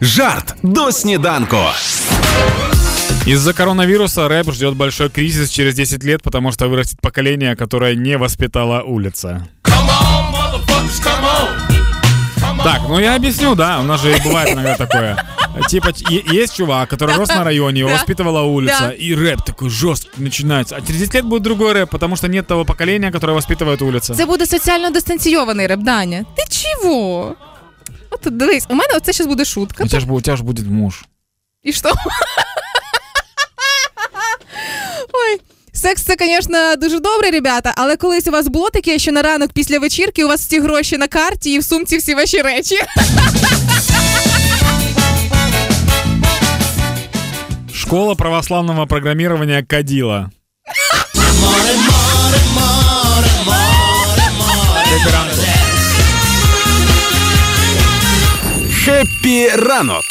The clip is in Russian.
Жарт до сніданку. Из-за коронавируса рэп ждет большой кризис через 10 лет, потому что вырастет поколение, которое не воспитала улица. Так, ну я объясню, да, у нас же бывает иногда такое. Типа, е- есть чувак, который рос на районе, его Да. воспитывала улица, Да. и рэп такой жесткий начинается. А через 10 лет будет другой рэп, потому что нет того поколения, которое воспитывает улица. Це буде соціально дистанційований реп, Даня. Ти чого? От дивись, у мене оце зараз буде шутка. У тебя, же, бу- у тебя же будет муж. І що? Ой. Секс це, звісно, дуже добре, ребята, але колись у вас було таке, що на ранок після вечірки у вас всі гроші на карті і в сумці всі ваші речі. Школа православного программирования Кадила. Хеппі ранок